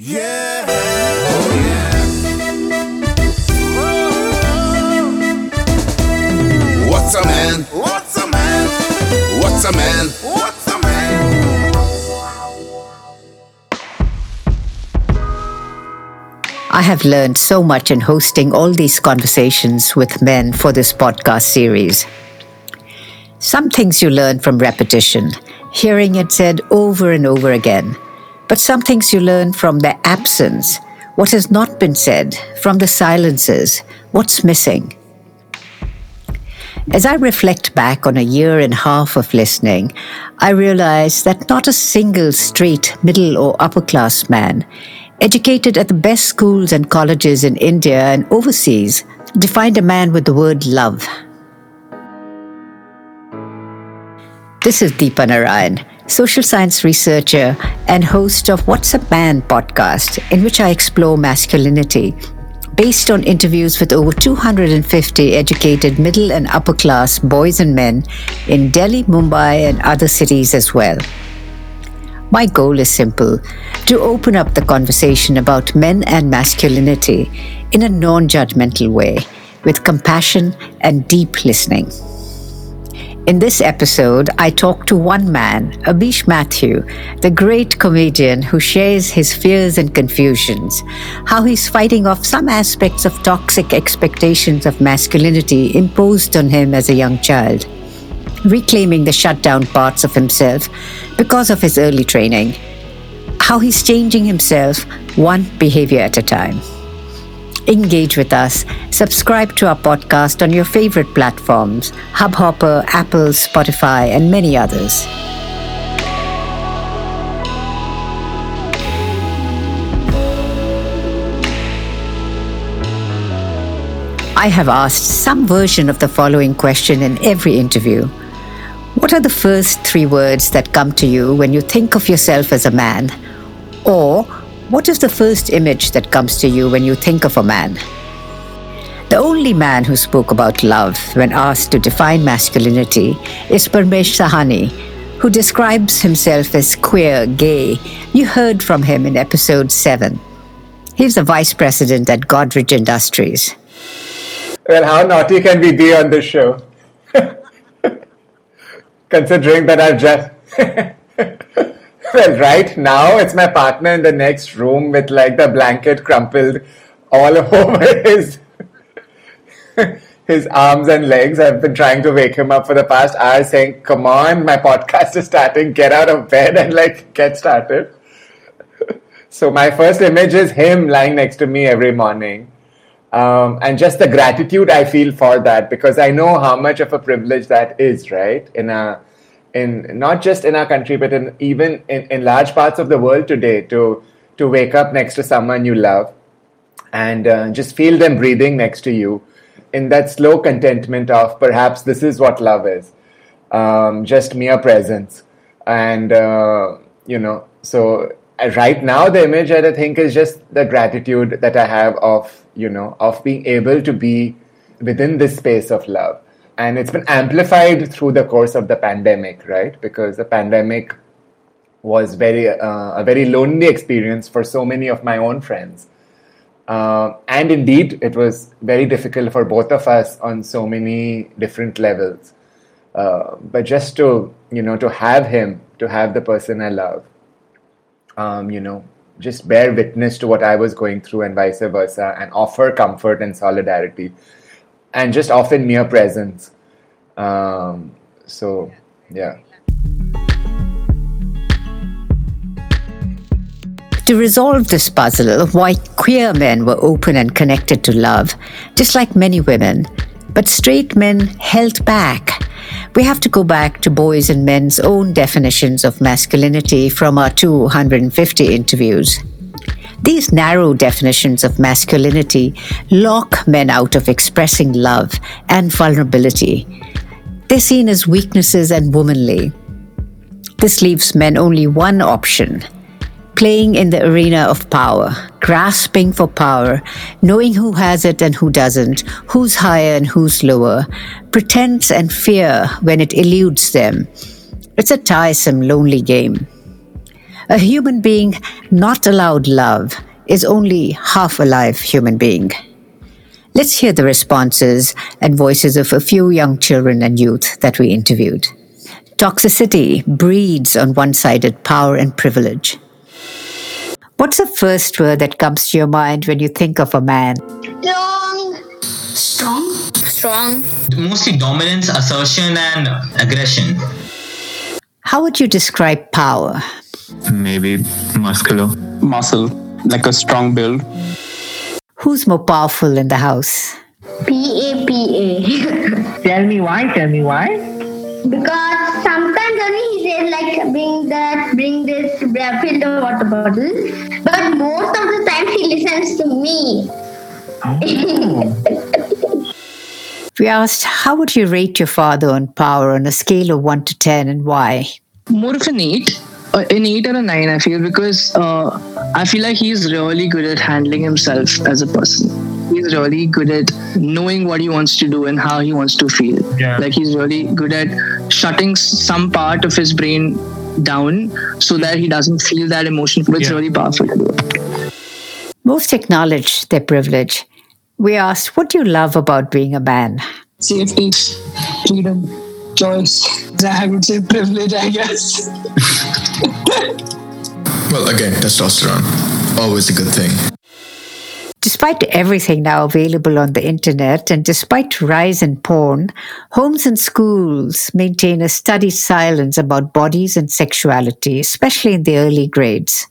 Yeah. Oh, yeah. What's a man? What's a man? What's a man? What's a man? I have learned so much in hosting all these conversations with men for this podcast series. Some things you learn from repetition, hearing it said over and over again. But some things you learn from their absence, what has not been said, from the silences, what's missing. As I reflect back on a year and a half of listening, I realize that not a single straight middle or upper class man, educated at the best schools and colleges in India and overseas, defined a man with the word love. This is Deepa Narayan, social science researcher and host of What's a Man podcast, in which I explore masculinity based on interviews with over 250 educated middle and upper class boys and men in Delhi, Mumbai, and other cities as well. My goal is simple to open up the conversation about men and masculinity in a non judgmental way with compassion and deep listening. In this episode, I talk to one man, Abish Mathew, the great comedian who shares his fears and confusions, how he's fighting off some aspects of toxic expectations of masculinity imposed on him as a young child, reclaiming the shut down parts of himself because of his early training, how he's changing himself one behavior at a time engage with us. Subscribe to our podcast on your favorite platforms Hubhopper, Apple, Spotify, and many others. I have asked some version of the following question in every interview. What are the first three words that come to you when you think of yourself as a man? Or what is the first image that comes to you when you think of a man? The only man who spoke about love when asked to define masculinity is Parmesh Shahani, who describes himself as queer, gay. You heard from him in episode 7. He's the vice president at Godrej Industries. Well, how naughty can we be on this show? Considering that I've just. Well, right now it's my partner in the next room with like the blanket crumpled all over his his arms and legs. I've been trying to wake him up for the past hour, saying, "Come on, my podcast is starting. Get out of bed and like get started." so my first image is him lying next to me every morning. Um, and just the gratitude I feel for that because I know how much of a privilege that is, right? In a in not just in our country, but in even in, in large parts of the world today to to wake up next to someone you love and uh, just feel them breathing next to you in that slow contentment of perhaps this is what love is um, just mere presence. And uh, you know so uh, right now the image that i think is just the gratitude that i have of you know of being able to be within this space of love and it's been amplified through the course of the pandemic, right? Because the pandemic was very uh, a very lonely experience for so many of my own friends, uh, and indeed it was very difficult for both of us on so many different levels. Uh, but just to you know to have him, to have the person I love, um, you know, just bear witness to what I was going through and vice versa, and offer comfort and solidarity and just often mere presence. Um, so, yeah. To resolve this puzzle, of why queer men were open and connected to love, just like many women, but straight men held back. We have to go back to boys and men's own definitions of masculinity from our 250 interviews. These narrow definitions of masculinity lock men out of expressing love and vulnerability. They're seen as weaknesses and womanly. This leaves men only one option playing in the arena of power, grasping for power, knowing who has it and who doesn't, who's higher and who's lower, pretense and fear when it eludes them. It's a tiresome, lonely game. A human being not allowed love is only half a live human being. Let's hear the responses and voices of a few young children and youth that we interviewed. Toxicity breeds on one sided power and privilege. What's the first word that comes to your mind when you think of a man? Strong. Strong. Strong. Mostly dominance, assertion, and aggression. How would you describe power? Maybe muscular. Muscle, like a strong build. Who's more powerful in the house? P A P A. Tell me why, tell me why. because sometimes only he says like bring that, bring this, fill the water bottle. But most of the time he listens to me. We asked, how would you rate your father on power on a scale of 1 to 10 and why? more of an eight, uh, an eight or a nine, I feel, because uh, I feel like he's really good at handling himself as a person. He's really good at knowing what he wants to do and how he wants to feel. Yeah. Like he's really good at shutting some part of his brain down so that he doesn't feel that emotion. But it's Yeah. really powerful to. Most acknowledge their privilege. We asked, what do you love about being a man? safety, freedom, choice. I would say privilege, I guess. Well, again, testosterone. Always a good thing. Despite everything now available on the internet and despite rise in porn, homes and schools maintain a studied silence about bodies and sexuality, especially in the early grades.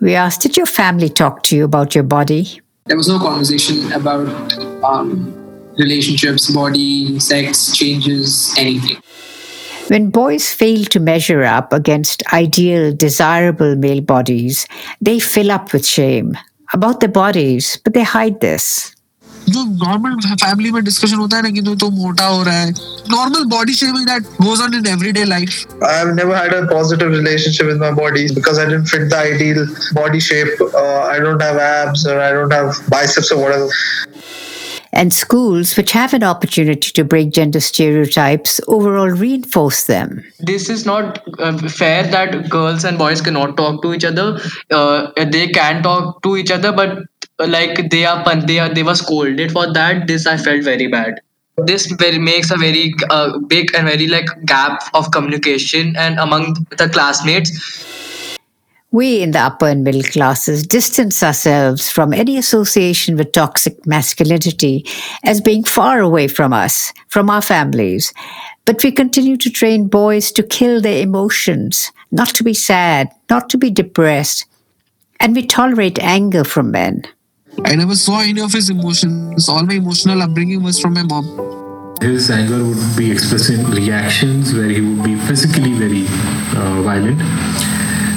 We asked, Did your family talk to you about your body? There was no conversation about um, relationships, body, sex, changes, anything. When boys fail to measure up against ideal, desirable male bodies, they fill up with shame about their bodies, but they hide this. जो normal family में discussion होता है ना कि तू तो मोटा हो रहा है normal body shaming that goes on in everyday life I've never had a positive relationship with my body because I didn't fit the ideal body shape. Uh, I don't have abs or I don't have biceps or whatever. and schools, which have an opportunity to break gender stereotypes, overall reinforce them. This is not uh, fair that girls and boys cannot talk to each other. Uh, they can talk to each other, but uh, like they are they are they were scolded for that. This I felt very bad. This very makes a very uh, big and very like gap of communication and among the classmates. We in the upper and middle classes distance ourselves from any association with toxic masculinity as being far away from us, from our families. But we continue to train boys to kill their emotions, not to be sad, not to be depressed. And we tolerate anger from men. I never saw any of his emotions. All my emotional upbringing was from my mom. His anger would be expressed in reactions where he would be physically very uh, violent.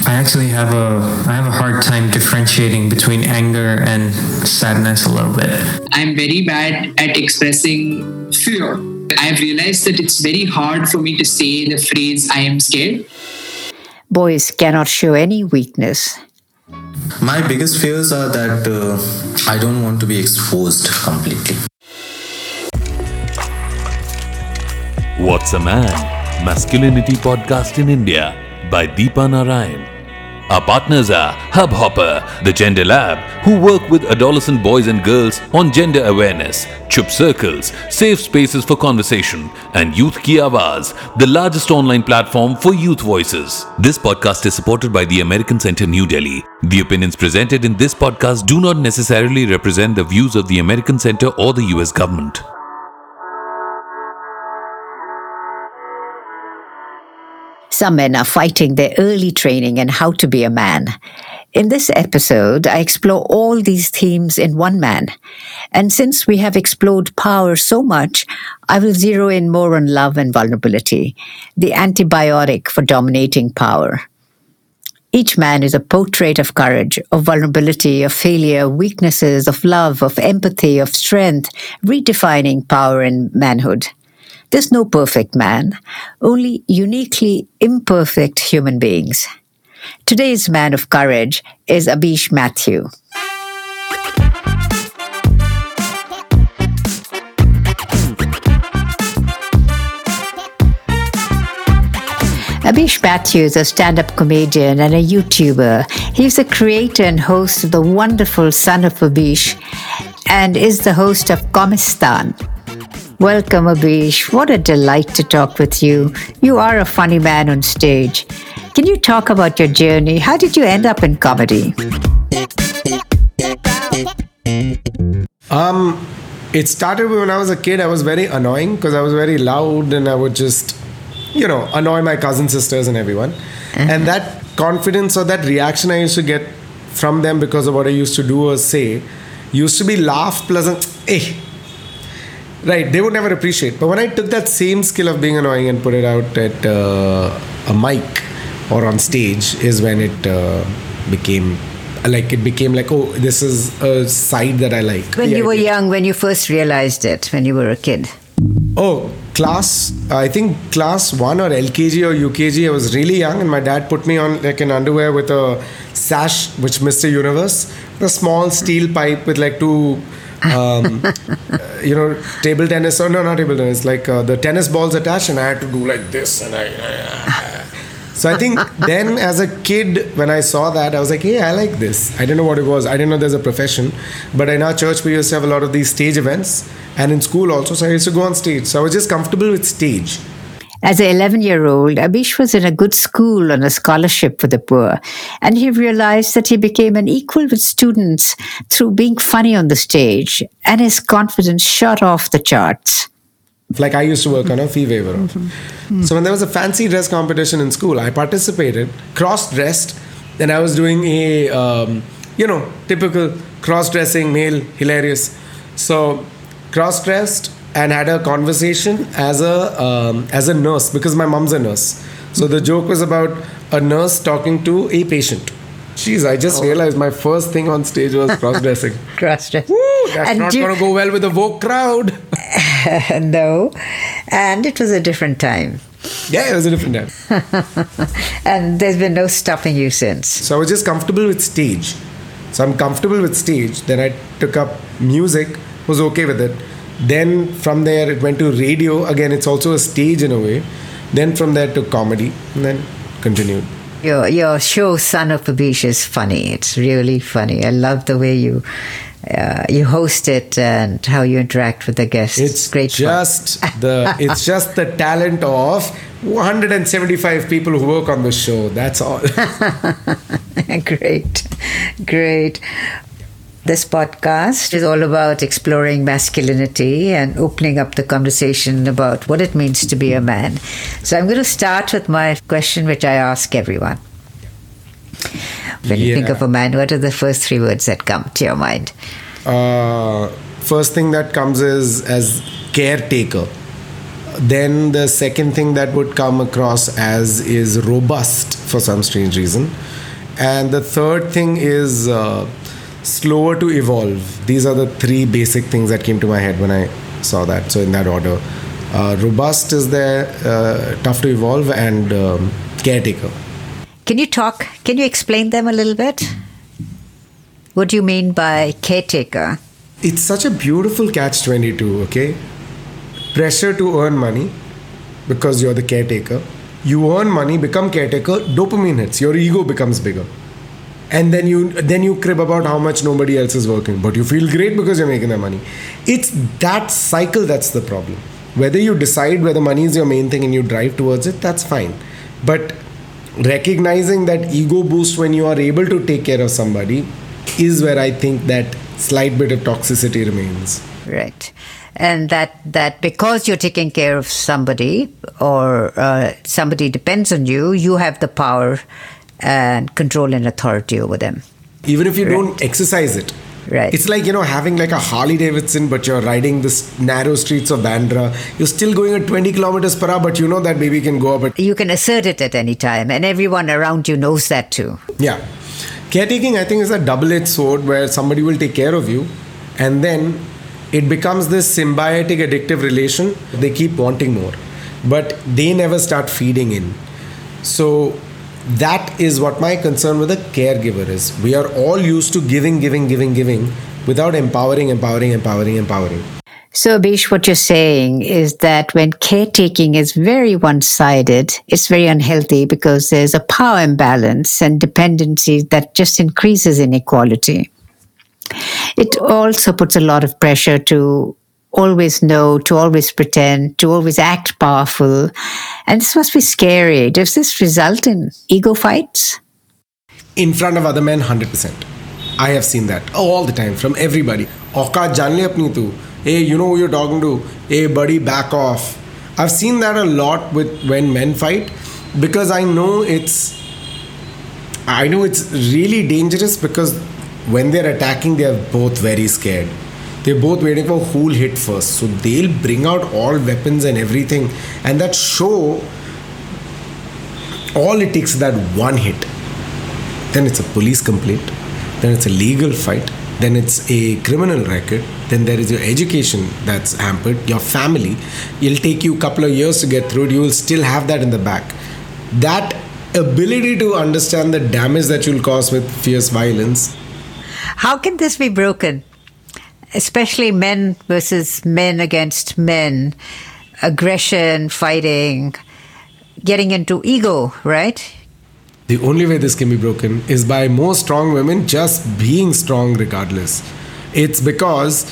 I actually have a I have a hard time differentiating between anger and sadness a little bit. I'm very bad at expressing fear. I've realized that it's very hard for me to say the phrase I am scared. Boys cannot show any weakness. My biggest fears are that uh, I don't want to be exposed completely. What's a Man? Masculinity Podcast in India by Deepa Narayan. Our partners are Hubhopper, the Gender Lab, who work with adolescent boys and girls on gender awareness, Chup Circles, safe spaces for conversation, and Youth Ki Awaaz, the largest online platform for youth voices. This podcast is supported by the American Center New Delhi. The opinions presented in this podcast do not necessarily represent the views of the American Center or the US government. Some men are fighting their early training in how to be a man. In this episode, I explore all these themes in one man. And since we have explored power so much, I will zero in more on love and vulnerability, the antibiotic for dominating power. Each man is a portrait of courage, of vulnerability, of failure, weaknesses, of love, of empathy, of strength, redefining power and manhood. There's no perfect man, only uniquely imperfect human beings. Today's man of courage is Abish Mathew. Abish is a stand up comedian and a YouTuber. He's the creator and host of the wonderful Son of Abish and is the host of Comicstaan. Welcome, Abish. What a delight to talk with you. You are a funny man on stage. Can you talk about your journey? How did you end up in comedy? Um, it started when I was a kid. I was very annoying because I was very loud and I would just, you know, annoy my cousin sisters and everyone. And that confidence or that reaction I used to get from them because of what I used to do or say used to be laugh plus, a, eh. Right, they would never appreciate. But when I took that same skill of being annoying and put it out at uh, a mic or on stage, is when it uh, became like it became like oh this is a side that I like. When Yeah, you were young, when you first realized it, when you were a kid. Oh, class, I think class one or LKG or UKG, I was really young, and my dad put me on like an underwear with a sash, which Mr. Universe, a small steel pipe with like two, um, you know, table tennis, or no, not table tennis, like uh, the tennis balls attached, and I had to do like this, and I. So I think then as a kid, when I saw that, I was like, hey, I like this. I didn't know what it was. I didn't know there's a profession. But in our church, we used to have a lot of these stage events and in school also. So I used to go on stage. So I was just comfortable with stage. As an 11 year old, Abish was in a good school on a scholarship for the poor, and he realized that he became an equal with students through being funny on the stage, and his confidence shot off the charts. Like I used to work on a fee waiver. So when there was a fancy dress competition in school, I participated, cross dressed, and I was doing a, um, you know, typical cross dressing male, hilarious. So cross dressed and had a conversation as a um, as a nurse because my mom's a nurse. So the joke was about a nurse talking to a patient. Jeez, I just realized my first thing on stage was cross dressing. Cross dressing. That's And not do- going to go well with the Vogue crowd. no, and it was a different time. Yeah, it was a different time. and there's been no stopping you since. So I was just comfortable with stage. So I'm comfortable with stage. Then I took up music, was okay with it. Then from there it went to radio. Again, it's also a stage in a way. Then from there to comedy, and then continued. Your your show Son of Abish is funny. It's really funny. I love the way you uh, you host it and how you interact with the guests. It's great. Just the it's just the talent of 175 people who work on the show. That's all. great, great. This podcast is all about exploring masculinity and opening up the conversation about what it means to be a man. So I'm going to start with my question, which I ask everyone. When you think of a man, what are the first three words that come to your mind? uh, first thing that comes is as caretaker. Then the second thing that would come across as is robust for some strange reason. And the third thing is uh, slower to evolve. These are the three basic things that came to my head when I saw that. So, in that order, uh, robust is there, uh, tough to evolve, and um, caretaker. Can you talk? Can you explain them a little bit? What do you mean by caretaker? It's such a beautiful catch 22, okay? Pressure to earn money because you're the caretaker. You earn money, become caretaker, dopamine hits, your ego becomes bigger. And then you then you crib about how much nobody else is working, but you feel great because you're making the money. It's that cycle that's the problem. Whether you decide whether money is your main thing and you drive towards it, that's fine. But recognizing that ego boost when you are able to take care of somebody is where I think that slight bit of toxicity remains. Right. And that, that because you're taking care of somebody or uh, somebody depends on you, you have the power and control and authority over them. Even if you don't exercise it. Right. It's like, you know, having like a Harley Davidson, but you're riding this narrow streets of Bandra. You're still going at 20 kilometers per hour, but you know that baby can go up at. You can assert it at any time, and everyone around you knows that too. Yeah. Caretaking, I think, is a double edged sword where somebody will take care of you and then it becomes this symbiotic addictive relation. They keep wanting more, but they never start feeding in. So that is what my concern with a caregiver is. We are all used to giving, giving, giving, giving without empowering, empowering, empowering, empowering. So, Abish, what you're saying is that when caretaking is very one sided, it's very unhealthy because there's a power imbalance and dependency that just increases inequality. It also puts a lot of pressure to always know, to always pretend, to always act powerful. And this must be scary. Does this result in ego fights? In front of other men, 100%. I have seen that all the time from everybody. औकात जान ले अपनी तू hey you know who you're talking to hey buddy back off i've seen that a lot with when men fight because i know it's i know it's really dangerous because when they're attacking they're both very scared they're both waiting for who'll hit first. So they'll bring out all weapons and everything. And that show all it takes is that one hit. Then it's a police complaint. Then it's a legal fight. Then it's a criminal record. Then there is your education that's hampered. Your family. It'll take you a couple of years to get through it. You will still have that in the back. That ability to understand the damage that you'll cause with fierce violence. How can this be broken especially men versus men against men aggression fighting getting into ego right the only way this can be broken is by more strong women just being strong regardless. It's because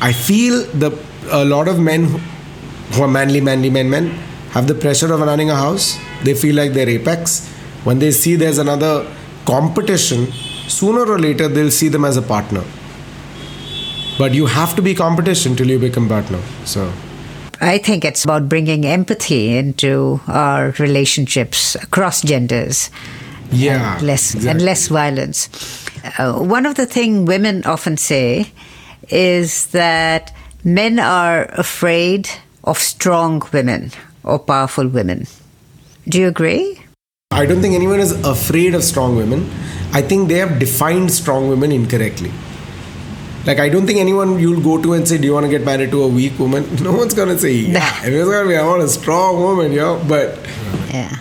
I feel the a lot of men who are manly, manly men, men have the pressure of running a house. They feel like they're apex. When they see there's another competition, sooner or later they'll see them as a partner. But you have to be competition till you become partner. So. I think it's about bringing empathy into our relationships across genders. Yeah. And less, exactly. and less violence. Uh, one of the things women often say is that men are afraid of strong women or powerful women. Do you agree? I don't think anyone is afraid of strong women. I think they have defined strong women incorrectly. Like I don't think anyone you'll go to and say, "Do you want to get married to a weak woman?" No one's gonna say, "Yeah." Everyone's gonna be, "I want a strong woman," yo. But yeah,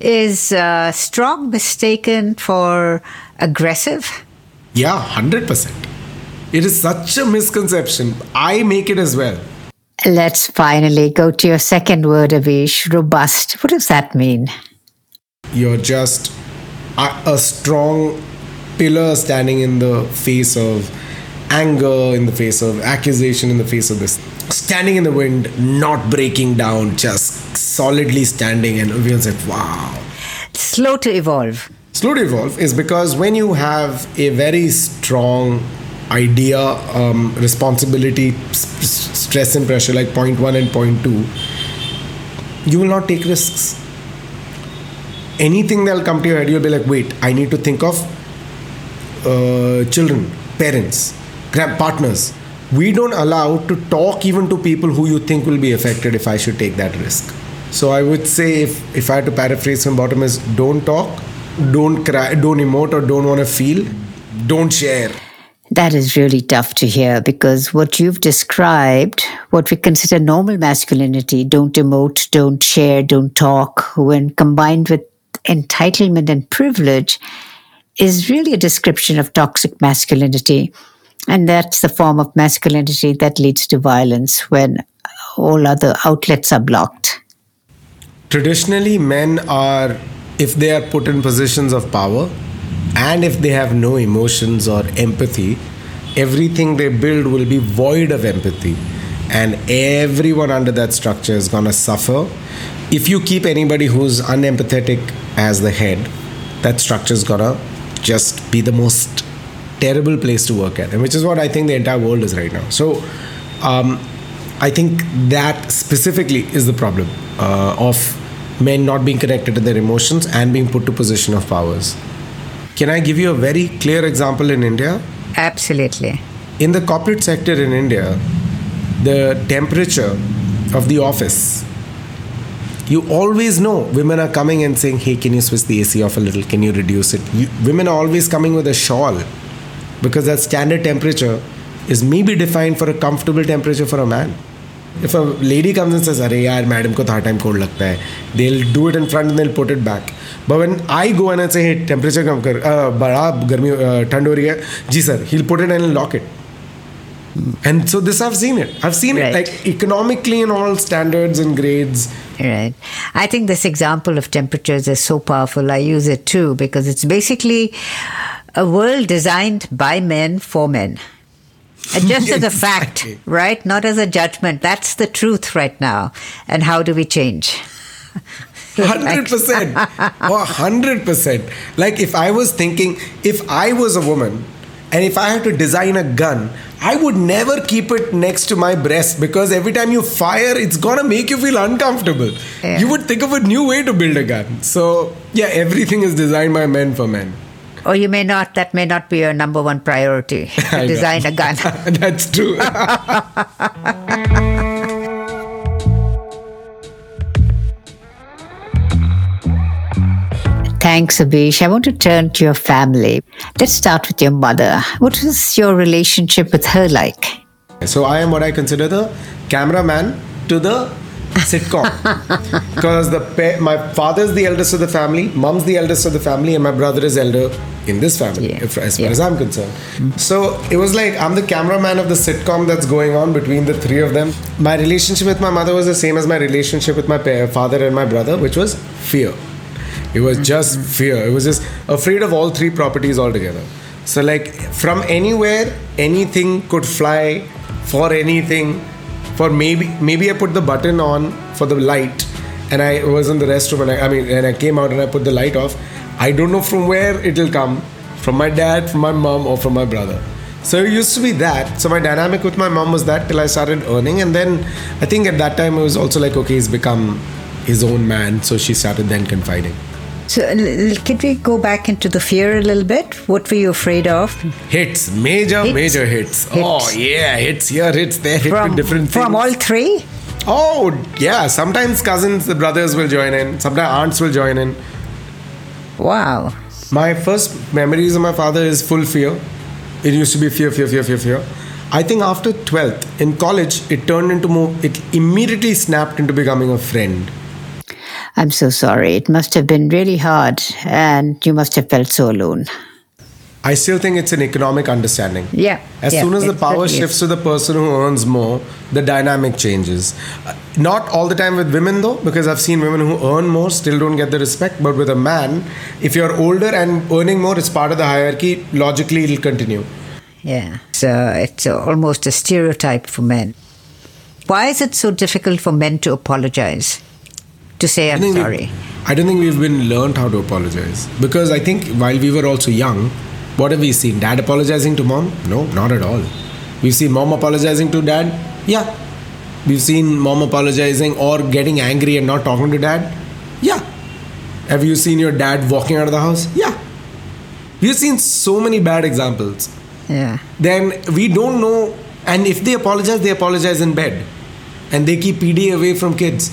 is uh, strong mistaken for aggressive? Yeah, hundred percent. It is such a misconception. I make it as well. Let's finally go to your second word, Abish. Robust. What does that mean? You're just a, strong pillar standing in the face of anger in the face of accusation in the face of this standing in the wind not breaking down just solidly standing and everyone's like wow. Slow to evolve. Slow to evolve is because when you have a very strong idea um, responsibility stress and pressure like point one and point two you will not take risks anything that'll come to your head you'll be like wait i need to think of uh, children parents partners. We don't allow to talk even to people who you think will be affected if i should take that risk. So i would say if, if i had to paraphrase from bottom is don't talk don't cry don't emote or don't want to feel don't share. That is really tough to hear because what you've described, what we consider normal masculinity, don't emote, don't share, don't talk, when combined with entitlement and privilege, is really a description of toxic masculinity. And that's the form of masculinity that leads to violence when all other outlets are blocked. Traditionally, men are, if they are put in positions of power and if they have no emotions or empathy, everything they build will be void of empathy. And everyone under that structure is going to suffer. If you keep anybody who's unempathetic as the head, that structure is to just be the most terrible place to work at, and which is what I think the entire world is right now. So, um, I think that specifically is the problem uh, of men not being connected to their emotions and being put to position of powers. Can I give you a very clear example in India? Absolutely. In the corporate sector in India, the temperature of the office you always know women are coming and saying hey can you switch the ac off a little can you reduce it you, women are always coming with a shawl because that standard temperature is maybe defined for a comfortable temperature for a man. If a lady comes and says, "Arey yaar, madam ko third time cold lagta hai," they'll do it in front and they'll put it back. But when I go and I say, "Hey, temperature kam kar, uh, बड़ा गर्मी uh, ठंड हो रही है," जी sir, he'll put it and he'll lock it. And so this I've seen it. I've seen it like economically in all standards and grades. Right. I think this example of temperatures is so powerful. I use it too because it's basically a world designed by men for men. And just as a fact, right? Not as a judgment. That's the truth right now. And how do we change? Hundred percent. Oh, hundred percent. Like if I was thinking, if I was a woman, and if I had to design a gun, I would never keep it next to my breast because every time you fire, it's gonna make you feel uncomfortable. Yeah. You would think of a new way to build a gun. So yeah, everything is designed by men for men. Or you may not, that may not be your number one priority to design a gun. That's true. Thanks, Abish. I want to turn to your family. Let's start with your mother. What was your relationship with her like? So I am what I consider the cameraman to the sitcom because the pa- my father's the eldest of the family, mom's the eldest of the family, and my brother is elder in this family, if, as far Yeah. as I'm concerned. Mm-hmm. So it was like I'm the cameraman of the sitcom that's going on between the three of them. My relationship with my mother was the same as my relationship with my pa- father and my brother, which was fear. It was just mm-hmm. fear. It was just afraid of all three properties altogether. So like from anywhere, anything could fly for anything. For maybe maybe I put the button on for the light, and I was in the restroom and I, I mean and I came out and I put the light off. I don't know from where it'll come, from my dad, from my mom, or from my brother. So it used to be that. So my dynamic with my mom was that till I started earning, and then I think at that time it was also like okay, he's become his own man. So she started then confiding. So, can we go back into the fear a little bit? What were you afraid of? Hits, major, Hits. major hits. Oh yeah, hits here, hits there, hit From- different from all three? Oh yeah, sometimes cousins, the brothers will join in. Sometimes aunts will join in. Wow. My first memories of my father is full fear. It used to be fear, fear, fear, fear, fear. I think after 12th in college, it turned into more. It immediately snapped into becoming a friend. I'm so sorry. It must have been really hard, and you must have felt so alone. I still think it's an economic understanding. Yeah. As yeah, soon as the power is. shifts to the person who earns more, the dynamic changes. Uh, Not all the time with women though, because I've seen women who earn more still don't get the respect. But with a man, if you're older and earning more, it's part of the hierarchy. Logically, it'll continue. Yeah. So it's almost a stereotype for men. Why is it so difficult for men to apologize? To say, I'm we- sorry? I don't think we've been learned how to apologize because I think while we were also young, what have we seen? Dad apologizing to mom? No, not at all. We've seen mom apologizing to dad? Yeah. We've seen mom apologizing or getting angry and not talking to dad? Yeah. Have you seen your dad walking out of the house? Yeah. We've seen so many bad examples. Yeah. Then we don't know, and if they apologize, they apologize in bed and they keep PD away from kids.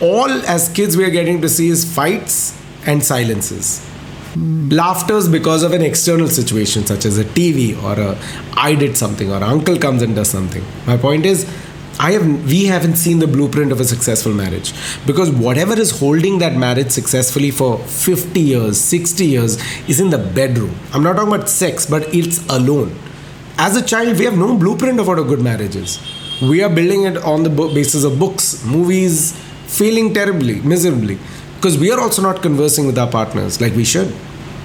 All as kids we are getting to see is fights and silences. Laughters because of an external situation such as a TV or a I did something or uncle comes and does something. My point is I have we haven't seen the blueprint of a successful marriage because whatever is holding that marriage successfully for 50 years, 60 years is in the bedroom. I'm not talking about sex, but it's alone. As a child, we have no blueprint of what a good marriage is. We are building it on the basis of books, movies, failing terribly, miserably, because we are also not conversing with our partners like we should,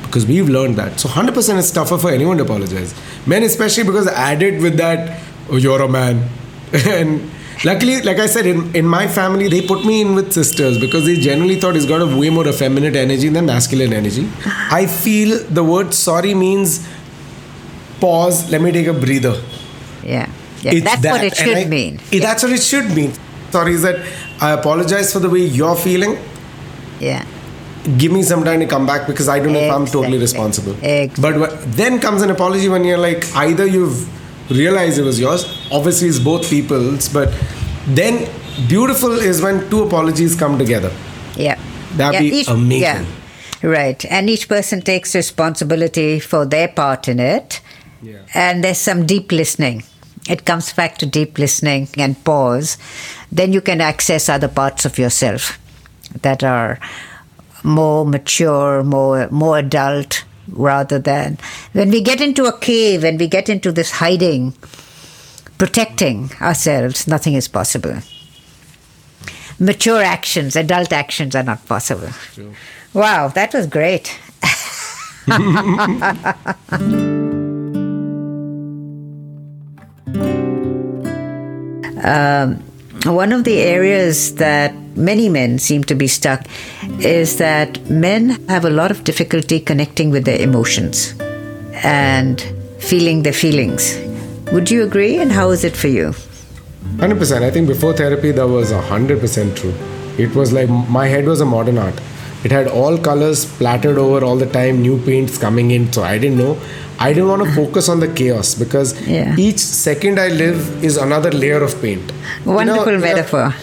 because we've learned that. So 100% it's tougher for anyone to apologize. Men, especially because added with that, oh, you're a man. and luckily, like I said, in, in my family, they put me in with sisters because they generally thought he's got a way more effeminate energy than masculine energy. I feel the word sorry means pause, let me take a breather. Yeah. yeah. That's that. what it should I- mean. That's what it should mean. Sorry, is that I apologize for the way you're feeling. Yeah. Give me some time to come back because I don't know if I'm totally responsible. But wh- then comes an apology when you're like, either you've realized it was yours, obviously it's both people's, but then beautiful is when two apologies come together. Yeah. That'd Yeah, be each- amazing. Yeah. Right. And each person takes responsibility for their part in it. Yeah. And there's some deep listening. It comes back to deep listening and pause. Then you can access other parts of yourself that are more mature, more more adult rather than when we get into a cave and we get into this hiding protecting ourselves, nothing is possible. Mature actions, adult actions are not possible. Wow, that was great. um, one of the areas that many men seem to be stuck is that men have a lot of difficulty connecting with their emotions and feeling their feelings. Would you agree? And how is it for you? 100%. I think before therapy, that was 100% true. It was like my head was a modern art. It had all colors splattered over all the time, new paints coming in. So I didn't know. I didn't want to focus on the chaos because Yeah. each second I live is another layer of paint. Wonderful You know, metaphor.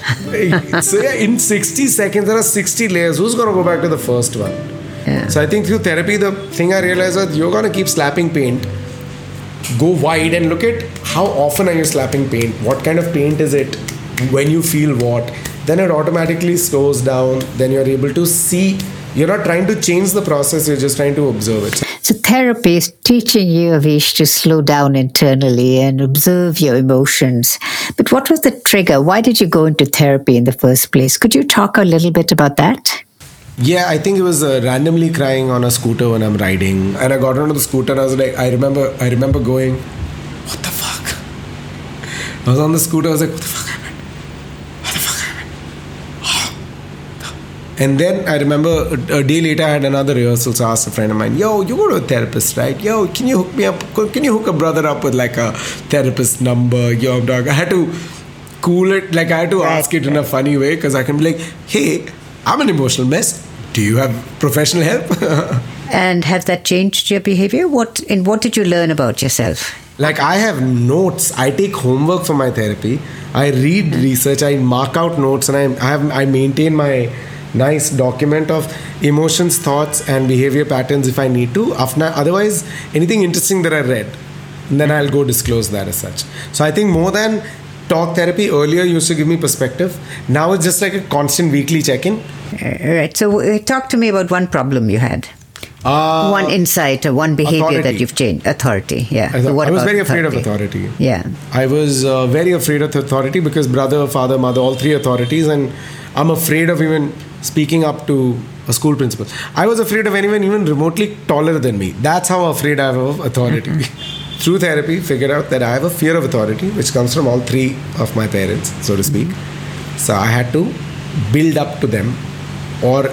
so yeah, in 60 seconds, there are 60 layers. Who's going to go back to the first one? So I think through therapy, the thing I realized was you're going to keep slapping paint. Go wide and look at how often are you slapping paint? What kind of paint is it? When you feel what? Then it automatically slows down. Then you're able to see. You're not trying to change the process. You're just trying to observe it. So, therapy is teaching you, Abish, to slow down internally and observe your emotions. But what was the trigger? Why did you go into therapy in the first place? Could you talk a little bit about that? Yeah, I think it was uh, randomly crying on a scooter when I'm riding, and I got onto the scooter. And I was like, I remember, I remember going, what the fuck? I was on the scooter. I was like, what the fuck happened? What the fuck happened? And then I remember a, a day later, I had another rehearsal. So I asked a friend of mine, "Yo, you go to a therapist, right? Yo, can you hook me up? Can you hook a brother up with like a therapist number? Yo, dog." I had to cool it. Like I had to ask it in a funny way because I can be like, "Hey, I'm an emotional mess. Do you have professional help?" And has that changed your behavior? What in what did you learn about yourself? Like I have notes. I take homework for my therapy. I read research. I mark out notes, and I, I have I maintain my nice document of emotions, thoughts, and behavior patterns if I need to. After, otherwise, anything interesting that I read, then I'll go disclose that as such. So I think more than talk therapy earlier used to give me perspective. Now it's just like a constant weekly check-in. Uh, Right. So, uh, talk to me about one problem you had. Uh, one insight or one behavior that you've changed. Authority. Yeah. I, So I was very afraid of authority. Yeah. I was uh, very afraid of authority because brother, father, mother, all three authorities, and I'm afraid of even speaking up to a school principal. I was afraid of anyone even remotely taller than me. That's how afraid I am of authority. Mm-hmm. Through therapy, figured out that I have a fear of authority, which comes from all three of my parents, so to speak. Mm-hmm. So I had to build up to them or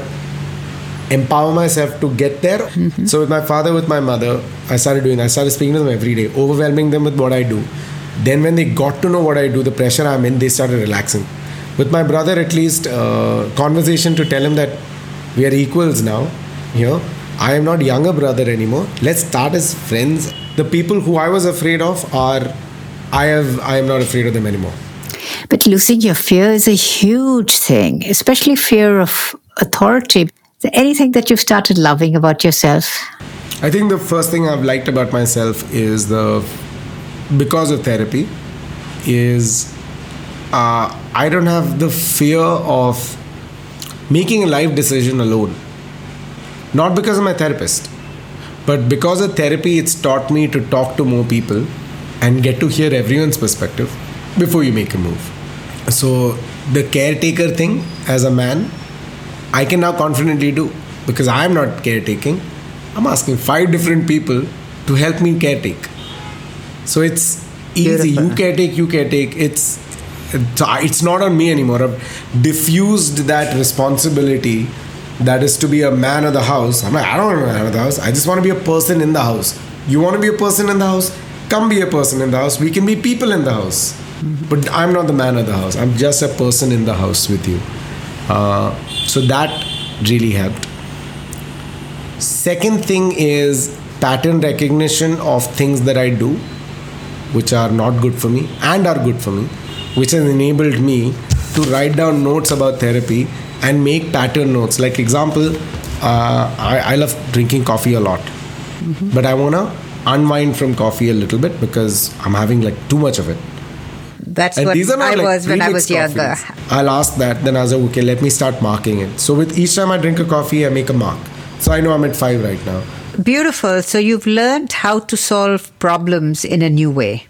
empower myself to get there. Mm-hmm. So with my father, with my mother, I started doing. I started speaking to them every day, overwhelming them with what I do. Then when they got to know what I do, the pressure I'm in, they started relaxing. With my brother, at least, uh, conversation to tell him that we are equals now. You know, I am not younger brother anymore. Let's start as friends. The people who I was afraid of are, I have, I am not afraid of them anymore. But losing your fear is a huge thing, especially fear of authority. Is there anything that you've started loving about yourself? I think the first thing I've liked about myself is the because of therapy is uh, I don't have the fear of making a life decision alone. Not because of my therapist, but because of therapy, it's taught me to talk to more people and get to hear everyone's perspective before you make a move. So, the caretaker thing as a man, I can now confidently do because I am not caretaking. I'm asking five different people to help me caretake. So it's easy. You caretake, you caretake. It's it's not on me anymore. I've diffused that responsibility that is to be a man of the house. I'm like, I don't want to be a man of the house. I just want to be a person in the house. You want to be a person in the house? Come be a person in the house. We can be people in the house. But I'm not the man of the house. I'm just a person in the house with you. Uh, so that really helped. Second thing is pattern recognition of things that I do, which are not good for me and are good for me, which has enabled me to write down notes about therapy and make pattern notes. Like example, uh, I, I love drinking coffee a lot, but I wanna unwind from coffee a little bit because I'm having like too much of it. That's And what these are not I like was when I was younger. I'll ask that, then I was like, okay, let me start marking it. So with each time I drink a coffee, I make a mark. So I know I'm at five right now. Beautiful. So you've learned how to solve problems in a new way.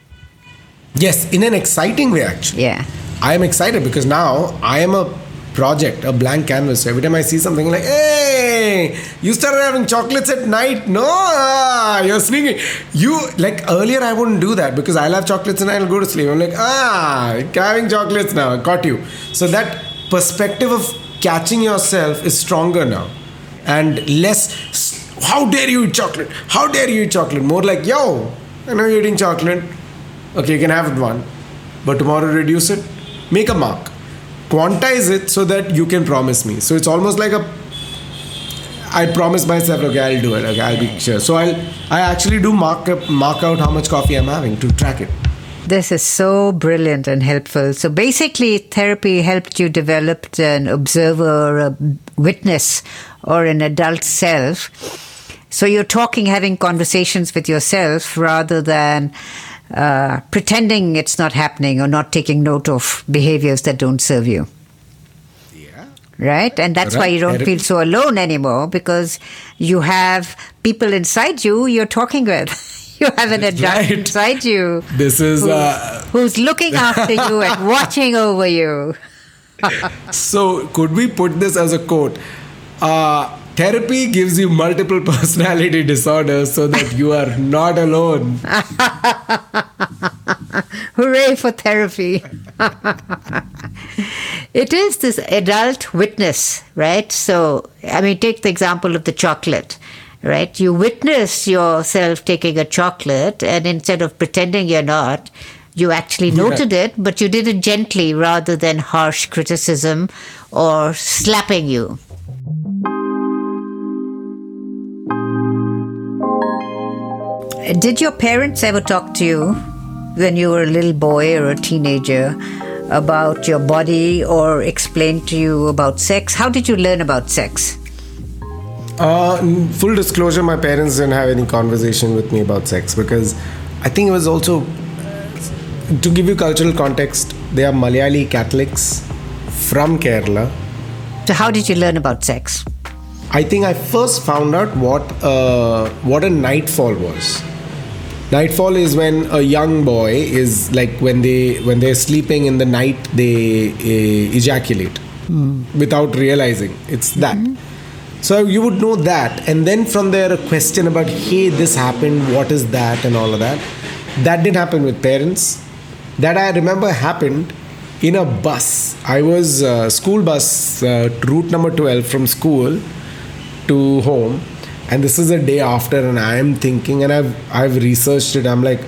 Yes, in an exciting way, actually. Yeah. I am excited because now I am a project, a blank canvas. Every time I see something like, hey, you started having chocolates at night. No, ah, you're sneaking. You, like earlier, I wouldn't do that because I'll have chocolates and I'll go to sleep. I'm like, ah, having chocolates now. I caught you. So that perspective of catching yourself is stronger now and less, how dare you eat chocolate? How dare you eat chocolate? More like, yo, I know you're eating chocolate. Okay, you can have one. But tomorrow reduce it. Make a mark. Quantize it so that you can promise me. So it's almost like a I promise myself, okay, I'll do it. Okay, I'll be sure. So I'll I actually do mark up, mark out how much coffee I'm having to track it. This is so brilliant and helpful. So basically, therapy helped you develop an observer or a witness or an adult self. So you're talking, having conversations with yourself rather than uh, pretending it's not happening or not taking note of behaviors that don't serve you. Yeah. Right? And that's why you don't feel so alone anymore because you have people inside you you're talking with. you have an adult right. inside you This is who- uh, who's looking after you and watching over you. so could we put this as a quote? Uh, therapy gives you multiple personality disorders so that you are not alone. Hooray for therapy. it is this adult witness, right? So, I mean, take the example of the chocolate, right? You witness yourself taking a chocolate, and instead of pretending you're not, you actually noted it, but you did it gently rather than harsh criticism or slapping you. Did your parents ever talk to you when you were a little boy or a teenager about your body or explain to you about sex? How did you learn about sex? Uh, full disclosure, my parents didn't have any conversation with me about sex because I think it was also to give you cultural context. They are Malayali Catholics from Kerala. So, how did you learn about sex? I think I first found out what uh, what a nightfall was. Nightfall is when a young boy is like when they when they're sleeping in the night they uh, ejaculate without realizing it's that. So you would know that, and then from there a question about hey this happened, what is that, and all of that. That didn't happen with parents. That I remember happened in a bus. I was uh, school bus uh, route number twelve from school to home and this is a day after and i am thinking and i've i've researched it. I'm like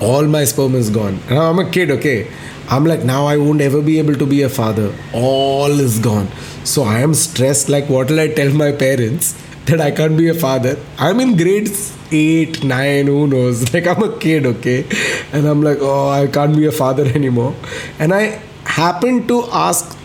all my sperm is gone. I'm a kid okay? I'm like now i won't ever be able to be a father. All is gone. So i am stressed like what will i tell my parents that i can't be a father? I'm in grades 8 9 who knows? Like i'm a kid okay? And i'm like oh i can't be a father anymore. And i happened to ask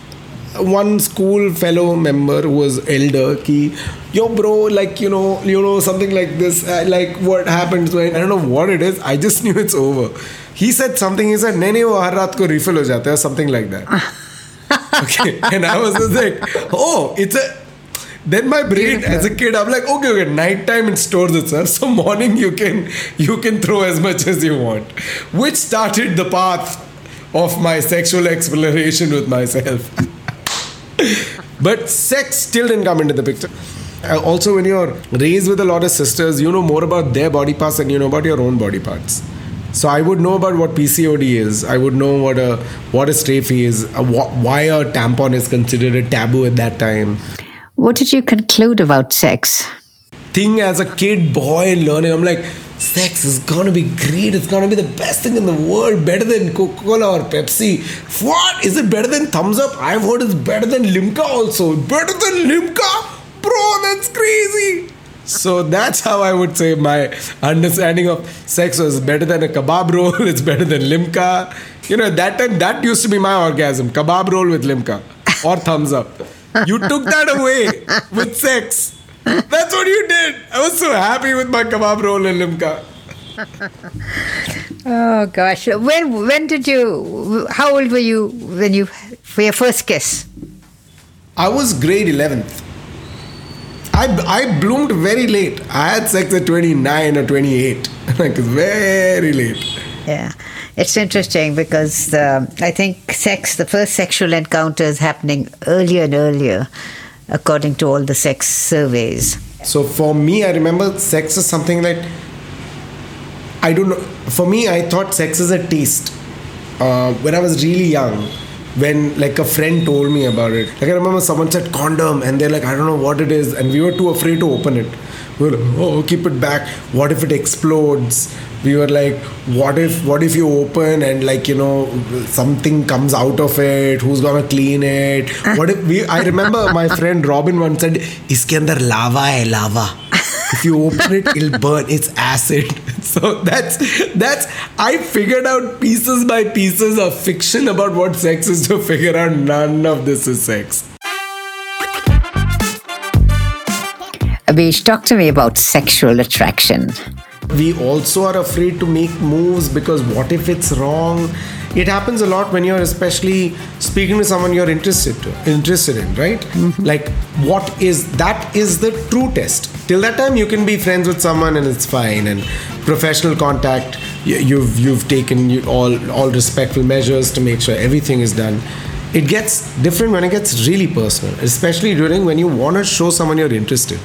one school fellow member who was elder ki yo bro like you know you know something like this uh, like what happens when i don't know what it is i just knew it's over. He said something he said nahi nahi wo har raat ko refill ho jata hai or something like that. Okay and i was just like oh it's a then my brain as a kid i'm like okay okay night time it stores itself so morning you can you can throw as much as you want which started the path of my sexual exploration with myself but sex still didn't come into the picture. Uh, also, when you're raised with a lot of sisters, you know more about their body parts than you know about your own body parts. So I would know about what PCOD is. I would know what a what a Stayfree is. Uh, wh- why a tampon is considered a taboo at that time. What did you conclude about sex? Thing as a kid, boy, learning, I'm like, sex is gonna be great. It's gonna be the best thing in the world. Better than Coca Cola or Pepsi. What is it better than Thums Up? I've heard it's better than Limca also. Better than Limca, bro. That's crazy. So that's how I would say my understanding of sex was better than a kebab roll. It's better than Limca. You know, at that time that used to be my orgasm: kebab roll with Limca or Thums Up. You took that away with sex. That's what you did. I was so happy with my kebab roll and limca. Oh gosh, when when did you? How old were you when you for your first kiss? I was grade 11th. I, I bloomed very late. I had sex at 29 or 28. like, very late. Yeah, it's interesting because um, I think sex, the first sexual encounter is happening earlier and earlier, according to all the sex surveys. So for me, I remember sex is something that I don't know. For me, I thought sex is a taste. Uh, when I was really young, when like a friend told me about it, like I remember someone said condom, and they're like, I don't know what it is, and we were too afraid to open it. We were like, oh, keep it back. What if it explodes? we were like what if what if you open and like you know something comes out of it? Who's gonna clean it? What if we i remember my friend robin once said iske andar lava hai lava. If you open it it'll burn. It's acid. So that's that's i figured out pieces by pieces of fiction about what sex is to figure out. None of this is sex. Abish, talk to me about sexual attraction we also are afraid to make moves because what if it's wrong? It happens a lot when you're especially speaking to someone you're interested to, interested in right? Mm-hmm. Like what is that is the true test. Till that time you can be friends with someone and it's fine and professional contact. You- you've you've taken all all respectful measures to make sure everything is done. It gets different when it gets really personal especially during when you want to show someone you're interested.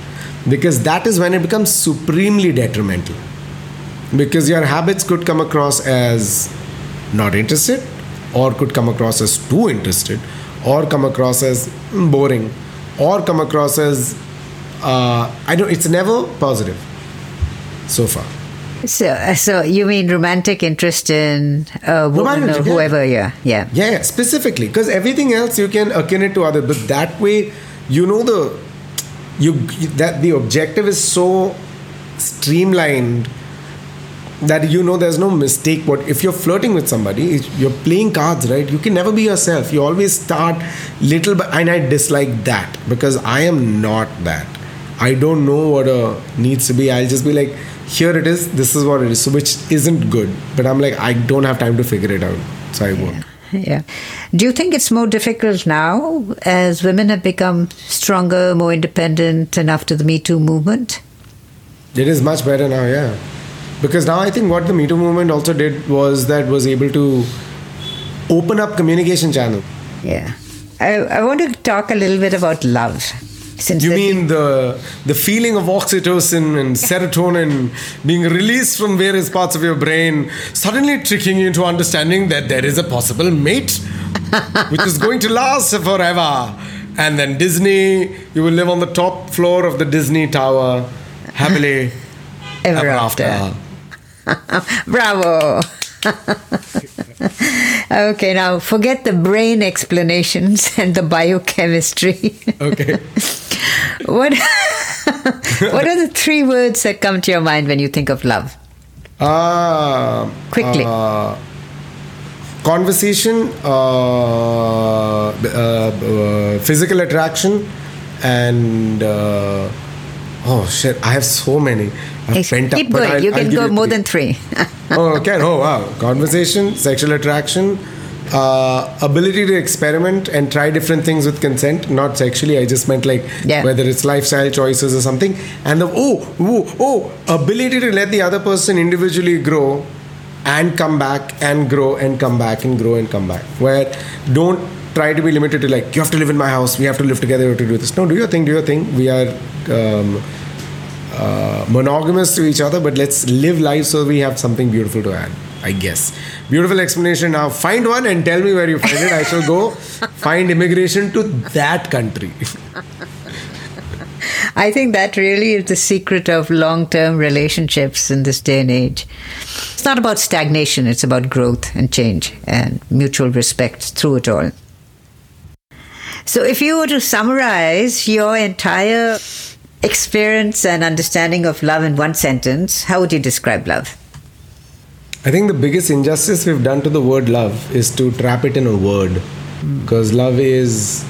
Because that is when it becomes supremely detrimental because your habits could come across as not interested or could come across as too interested or come across as boring or come across as uh, i don't it's never positive so far So, uh, so you mean romantic interest in a woman or Romantic, yeah. whoever? Yeah, yeah. yeah, yeah specifically because everything else you can akin it to other but that way you know the you that the objective is so streamlined that you know there's no mistake what if you're flirting with somebody you're playing cards right? You can never be yourself. You always start little and i dislike that because i am not that. I don't know what a needs to be. I'll just be like here it is. This is what it is so which isn't good. But i'm like i don't have time to figure it out. So i won't Yeah. Do you think it's more difficult now as women have become stronger, more independent, and after the Me Too movement? It is much better now, yeah. Because now I think what the Me Too movement also did was that was able to open up communication channel. Yeah. I, I want to talk a little bit about love. Since You mean the the feeling of oxytocin and serotonin being released from various parts of your brain, suddenly tricking you into understanding that there is a possible mate, which is going to last forever. And then Disney, you will live on the top floor of the Disney Tower, happily Ever ever after. after. Bravo. okay, now forget the brain explanations and the biochemistry. Okay. what What are the three words that come to your mind when you think of love? Ah, Quickly. uh, conversation, uh, uh, uh, physical attraction, and uh, oh shit, I have so many. Pent up, Keep going. I'll- you can go more than three. oh, okay. Oh, wow. Conversation, sexual attraction, uh, ability to experiment and try different things with consent. Not sexually. I just meant like Yeah. whether it's lifestyle choices or something. And the oh, oh, oh, ability to let the other person individually grow and come back and grow and come back and grow and come back. Where don't try to be limited to like you have to live in my house. We have to live together. We have to do this. No, do your thing. Do your thing. We are. Um, uh, monogamous to each other, but let's live life so we have something beautiful to add. I guess. Beautiful explanation. Now find one and tell me where you find it. I shall go find immigration to that country. I think that really is the secret of long term relationships in this day and age. It's not about stagnation, it's about growth and change and mutual respect through it all. So, if you were to summarize your entire experience and understanding of love in one sentence, how would you describe love? I think the biggest injustice we've done to the word love is to trap it in a word. Because love is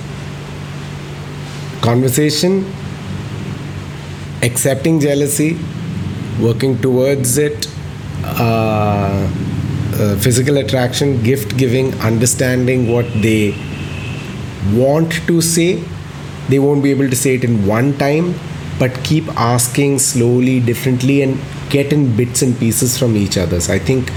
conversation, accepting jealousy, working towards it, uh, uh, physical attraction, gift giving, understanding what they want to say. They won't be able to say it in one time, but keep asking slowly, differently, and get in bits and pieces from each other. So I think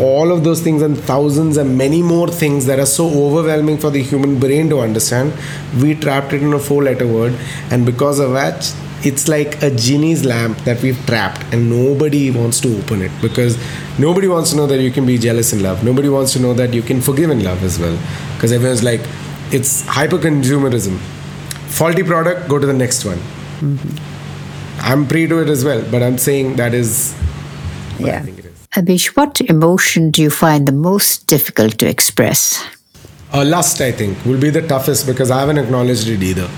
all of those things and thousands and many more things that are so overwhelming for the human brain to understand, we trapped it in a four letter word. And because of that, it's like a genie's lamp that we've trapped and nobody wants to open it because nobody wants to know that you can be jealous in love nobody wants to know that you can forgive in love as well because everyone's like it's hyper consumerism faulty product go to the next one i'm pre to it as well but i'm saying that is Yeah. Abish, what emotion do you find the most difficult to express? uh, lust i think will be the toughest because i haven't acknowledged it either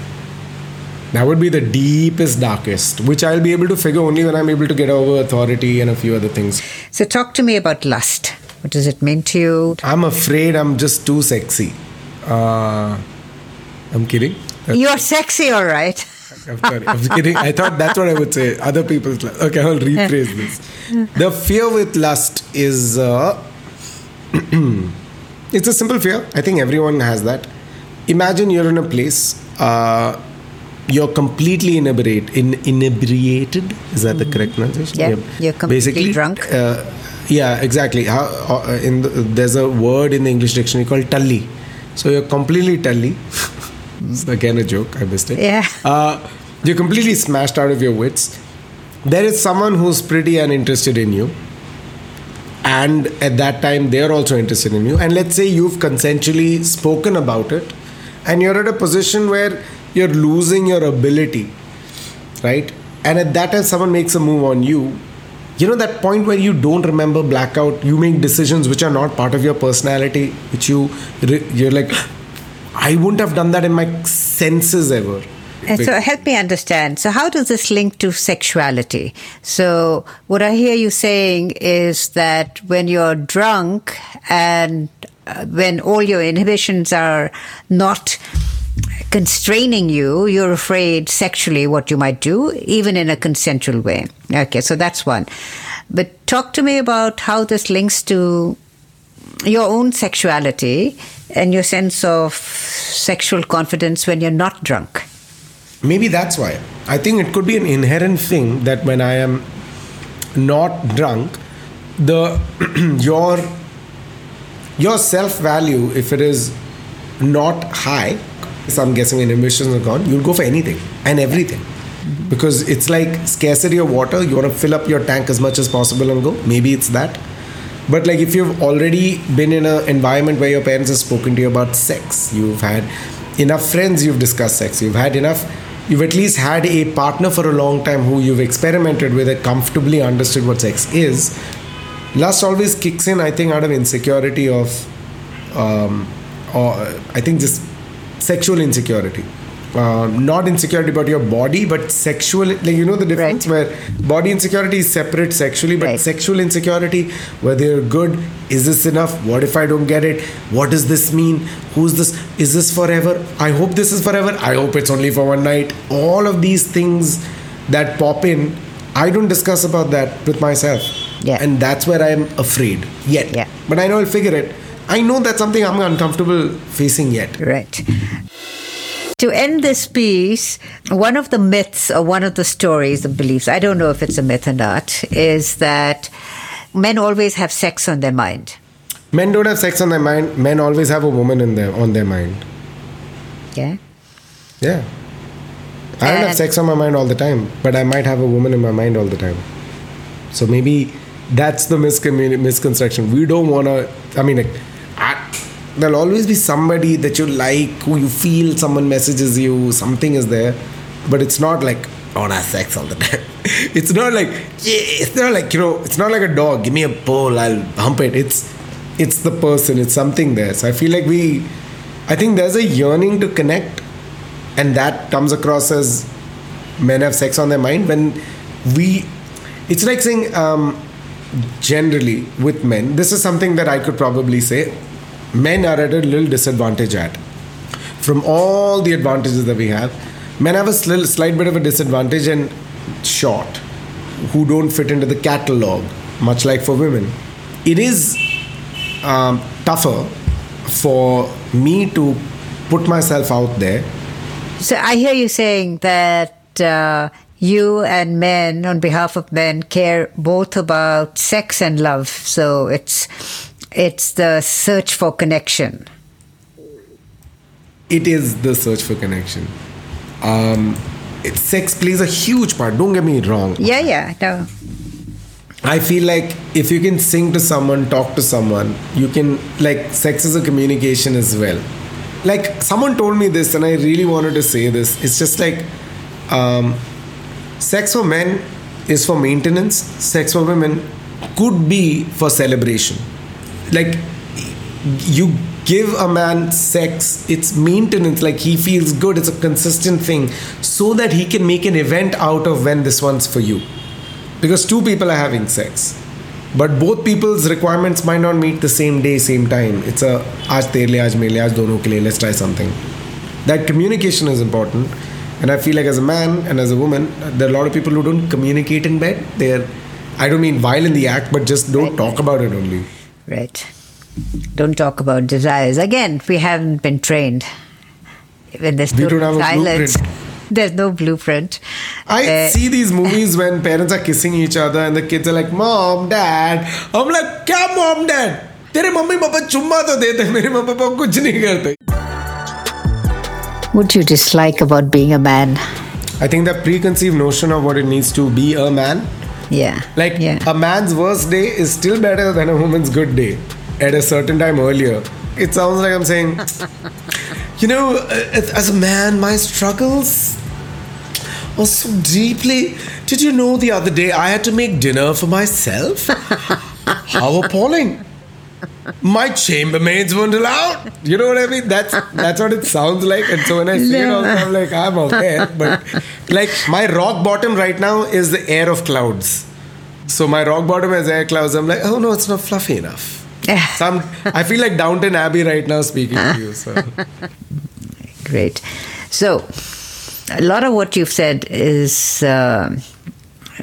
that would be the deepest darkest which i'll be able to figure only when i'm able to get over authority and a few other things So, talk to me about lust. What does it mean to you? i'm afraid i'm just too sexy uh, i'm kidding You're sexy, all right. I'm sorry. I'm kidding. I thought that's what I would say. Other people's lust. Okay, I'll rephrase this. The fear with lust is uh, it's a simple fear. I think everyone has that. Imagine you're in a place. Uh, you're completely inebriate, in, inebriated. Is that the correct pronunciation? Yeah, you're completely drunk. Uh, yeah, exactly. How, uh, in the, there's a word in the English dictionary called tully. So you're completely tully. it's again a joke. I missed it. Yeah. Uh, you're completely smashed out of your wits. There is someone who's pretty and interested in you. And at that time, they're also interested in you. And let's say you've consensually spoken about it, and you're at a position where you're losing your ability, right? And at that time, someone makes a move on you. You know that point where you don't remember blackout, you make decisions which are not part of your personality, which you you're like, I wouldn't have done that in my senses ever. So help me understand. So how does this link to sexuality? So what I hear you saying is that when you're drunk and uh, when all your inhibitions are not constraining you, you're afraid sexually what you might do, even in a consensual way. Okay, so that's one. But talk to me about how this links to your own sexuality and your sense of sexual confidence when you're not drunk. Maybe that's why. I think it could be an inherent thing that when I am not drunk, the your your self value, if it is not high, so I'm guessing when emissions are gone, you'll go for anything and everything. Because it's like scarcity of water, you want to fill up your tank as much as possible and go. Maybe it's that. But like if you've already been in an environment where your parents have spoken to you about sex, you've had enough friends, you've discussed sex, you've had enough, you've at least had a partner for a long time who you've experimented with and comfortably understood what sex is. Lust always kicks in, I think, out of insecurity of, um, or I think just sexual insecurity. Uh, not insecurity about your body, but sexual. Like you know the difference where body insecurity is separate sexually, but sexual insecurity, whether you're good, is this enough? What if I don't get it? What does this mean? Who's this? Is this forever? I hope this is forever. I hope it's only for one night. All of these things that pop in, I don't discuss about that with myself. Yeah. And that's where I'm afraid yet. Yeah. But I know I'll figure it. I know that's something I'm uncomfortable facing yet. Right. To end this piece, one of the myths or one of the stories, the beliefs, I don't know if it's a myth or not, is that men always have sex on their mind. Men don't have sex on their mind. Men always have a woman in their on their mind. Yeah. Yeah. I don't have sex on my mind all the time, but I might have a woman in my mind all the time. So maybe that's the miscommun- misconstruction. We don't want to. I mean, I, there'll always be somebody that you like, who you feel someone messages you, something is there, but it's not like I want sex all the time. it's not like yeah, it's not like you know, it's not like a dog. Give me a pole, I'll hump it. It's it's the person. It's something there. So I feel like we, I think there's a yearning to connect and that comes across as men have sex on their mind when we it's like saying um, generally with men this is something that i could probably say men are at a little disadvantage at. From all the advantages that we have men have a sli- slight bit of a disadvantage and short who don't fit into the catalog much like for women. It is um, tougher for me to put myself out there. So I hear you saying that uh, you and men, on behalf of men, care both about sex and love. So it's it's the search for connection. It is the search for connection. Um, it, sex plays a huge part. Don't get me wrong. Yeah, yeah, no. I feel like if you can sing to someone, talk to someone, you can like sex is a communication as well. Like someone told me this, and I really wanted to say this. It's just like um, sex for men is for maintenance. Sex for women could be for celebration. Like you give a man sex, it's maintenance. Like he feels good. It's a consistent thing, so that he can make an event out of when this one's for you because two people are having sex but both people's requirements might not meet the same day same time it's a aaj tere liye aaj mere liye aaj dono ke liye let's try something that communication is important and i feel like as a man and as a woman there are a lot of people who don't communicate in bed they're i don't mean while in the act but just don't talk about it only Right. Don't talk about desires. Again, we haven't been trained. When there's We no don't have a silence, blueprint. there's no blueprint. I Uh, see these movies when parents are kissing each other and the kids are like, Mom, Dad. I'm like, क्या mom, dad? तेरे mummy papa चुम्मा तो देते मेरे mummy papa कुछ नहीं करते What do you dislike about being a man? I think the preconceived notion of what it needs to be a man. yeah. Like yeah. a man's worst day is still better than a woman's good day at a certain time earlier. It sounds like I'm saying, you know, uh, as a man, my struggles are so deeply. Did you know the other day I had to make dinner for myself? How appalling! My chambermaids weren't allowed. You know what I mean? That's that's what it sounds like. And so when I say it, also, I'm like, I'm aware, but like my rock bottom right now is the air of clouds. So my rock bottom is air clouds. I'm like, oh no, it's not fluffy enough. So I'm, I feel like Downton Abbey right now speaking to you. So Great. So, a lot of what you've said is uh,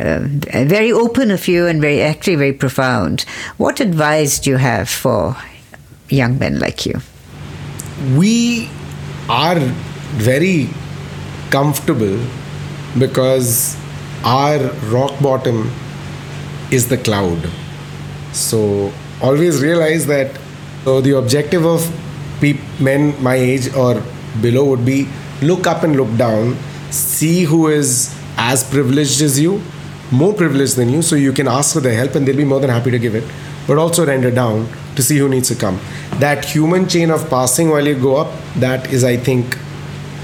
uh, very open of you and very actually very profound. What advice do you have for young men like you? we are very comfortable because our rock bottom is the cloud. So always realize that so the objective of peop men my age or below would be look up and look down, see who is as privileged as you, more privileged than you, so you can ask for their help and they'll be more than happy to give it, but also render down to see who needs to come. That human chain of passing while you go up, that is, I think,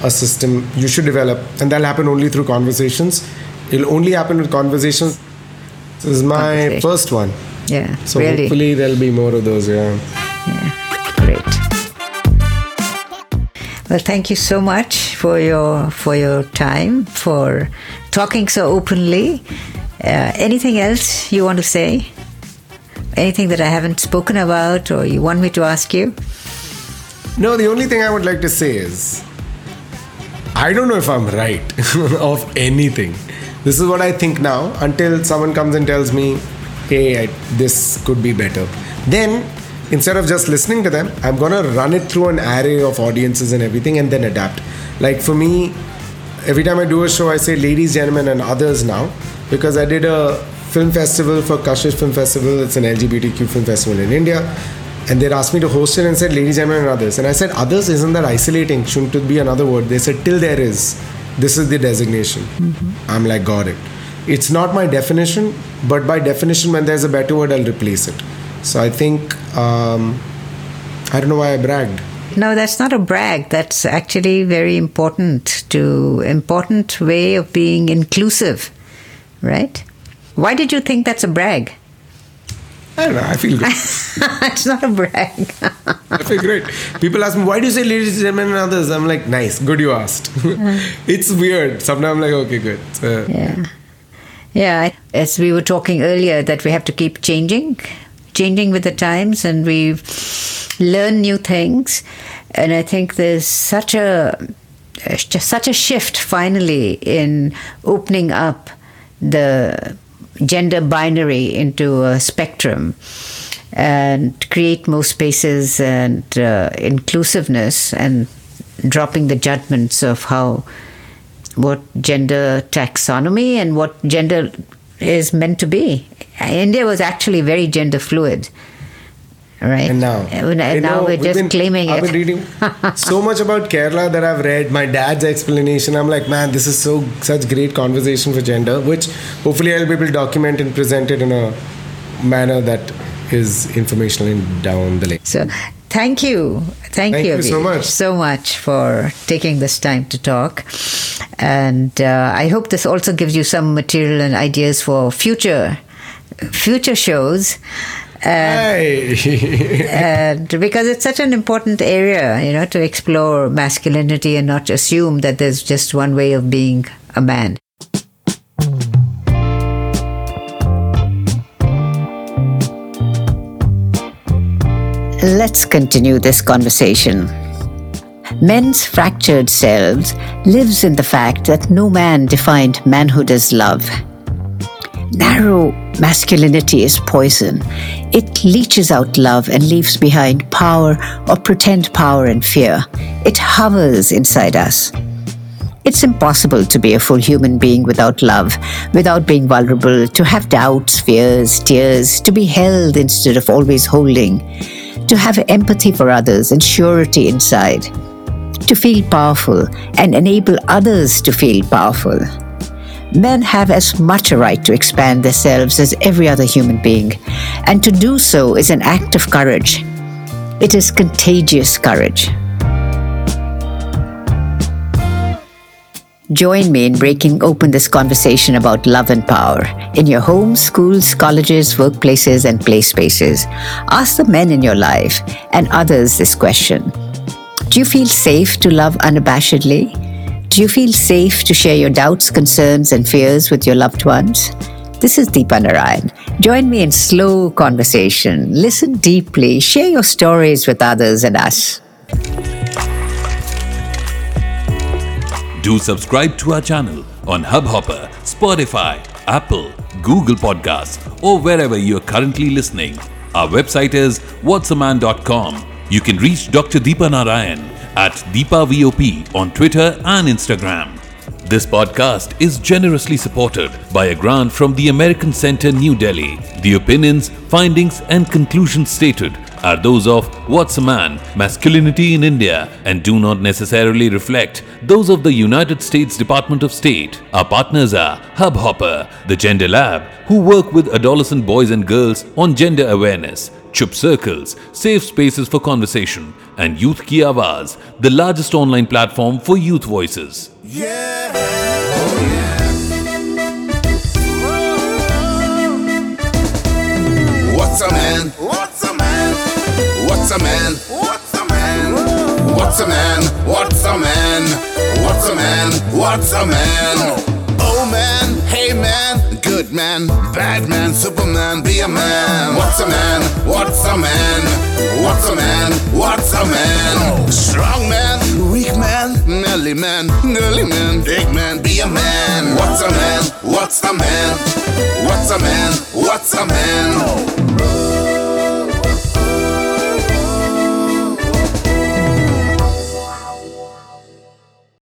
a system you should develop, and that'll happen only through conversations. It'll only happen with conversations. This is my first one. Yeah, So really. hopefully there'll be more of those. Yeah. Yeah. Great. Well, thank you so much for your for your time for talking so openly. Uh, anything else you want to say? Anything that I haven't spoken about, or you want me to ask you? No, the only thing I would like to say is I don't know if I'm right of anything. This is what I think now until someone comes and tells me, hey, I, this could be better. Then, instead of just listening to them, I'm to run it through an array of audiences and everything and then adapt. Like for me, every time I do a show, I say ladies, gentlemen, and others now because I did a film festival for Kashish Film Festival. It's an LGBTQ film festival in India. And they'd asked me to host it and said, ladies, gentlemen, and others. And I said, others isn't that isolating? Shouldn't it be another word? They said, till there is. This is the designation. I'm like, got it. It's not my definition, but by definition, when there's a better word, I'll replace it. So I think, um, I don't know why I bragged. No, that's not a brag. That's actually very important to important way of being inclusive, right? Why did you think that's a brag? I don't know. I feel good. it's not a brag. I feel great. People ask me, why do you say ladies, and gentlemen, and others? I'm like, nice, good you asked. Uh-huh. it's weird. Sometimes I'm like, okay, good. So, Yeah. Yeah, as we were talking earlier, that we have to keep changing, changing with the times, and we learn new things. And I think there's such a such a shift finally in opening up the gender binary into a spectrum and create more spaces and uh, inclusiveness and dropping the judgments of how what gender taxonomy and what gender is meant to be. India was actually very gender fluid. Right. And now, and You now we're just been- claiming I've it. been reading so much about Kerala that I've read. My dad's explanation. I'm like, man, this is so such great conversation for gender, which hopefully I'll be able to document and present it in a manner that is informational and down the lane. So, thank you. Thank, Thank you, you so much. so much for taking this time to talk. And uh, I hope this also gives you some material and ideas for future future shows. And, and because it's such an important area, you know, to explore masculinity and not assume that there's just one way of being a man. Let's continue this conversation. Men's fractured selves lives in the fact that no man defined manhood as love. Narrow masculinity is poison. It leaches out love and leaves behind power or pretend power and fear. It hovers inside us. It's impossible to be a full human being without love, without being vulnerable, to have doubts, fears, tears, to be held instead of always holding, to have empathy for others and surety inside, to feel powerful and enable others to feel powerful. Men have as much a right to expand themselves as every other human being, and to do so is an act of courage. It is contagious courage. Join me in breaking open this conversation about love and power in your homes, schools, colleges, workplaces, and play spaces. Ask the men in your life and others this question Do you feel safe to love unabashedly? Do you feel safe to share your doubts, concerns, and fears with your loved ones? This is Deepa Narayan. Join me in slow conversation. Listen deeply. Share your stories with others and us. Do subscribe to our channel on Hubhopper, Spotify, Apple, Google Podcasts, or wherever you're currently listening. Our website is whatsaman.com. You can reach Dr. Deepa Narayan at DeepaVOP on Twitter and Instagram. This podcast is generously supported by a grant from the American Center, New Delhi. The opinions, findings, and conclusions stated are those of What's a Man, Masculinity in India, and do not necessarily reflect those of the United States Department of State. Our partners are Hubhopper, the Gender Lab, who work with adolescent boys and girls on gender awareness. Chup Circles, safe spaces for conversation, and Youth Ki Awaaz, the largest online platform for youth voices. What's a man? What's a man? What's a man? What's a man? What's a man? What's a man? What's a man? What's a man? Oh man, hey man, good man, bad man, superman, be a man. What's a man? What's a man? What's a man? What's a man? Strong man, weak man, nelly man, girly man, big man, be a man. What's a man? What's a man? What's a man? What's a man?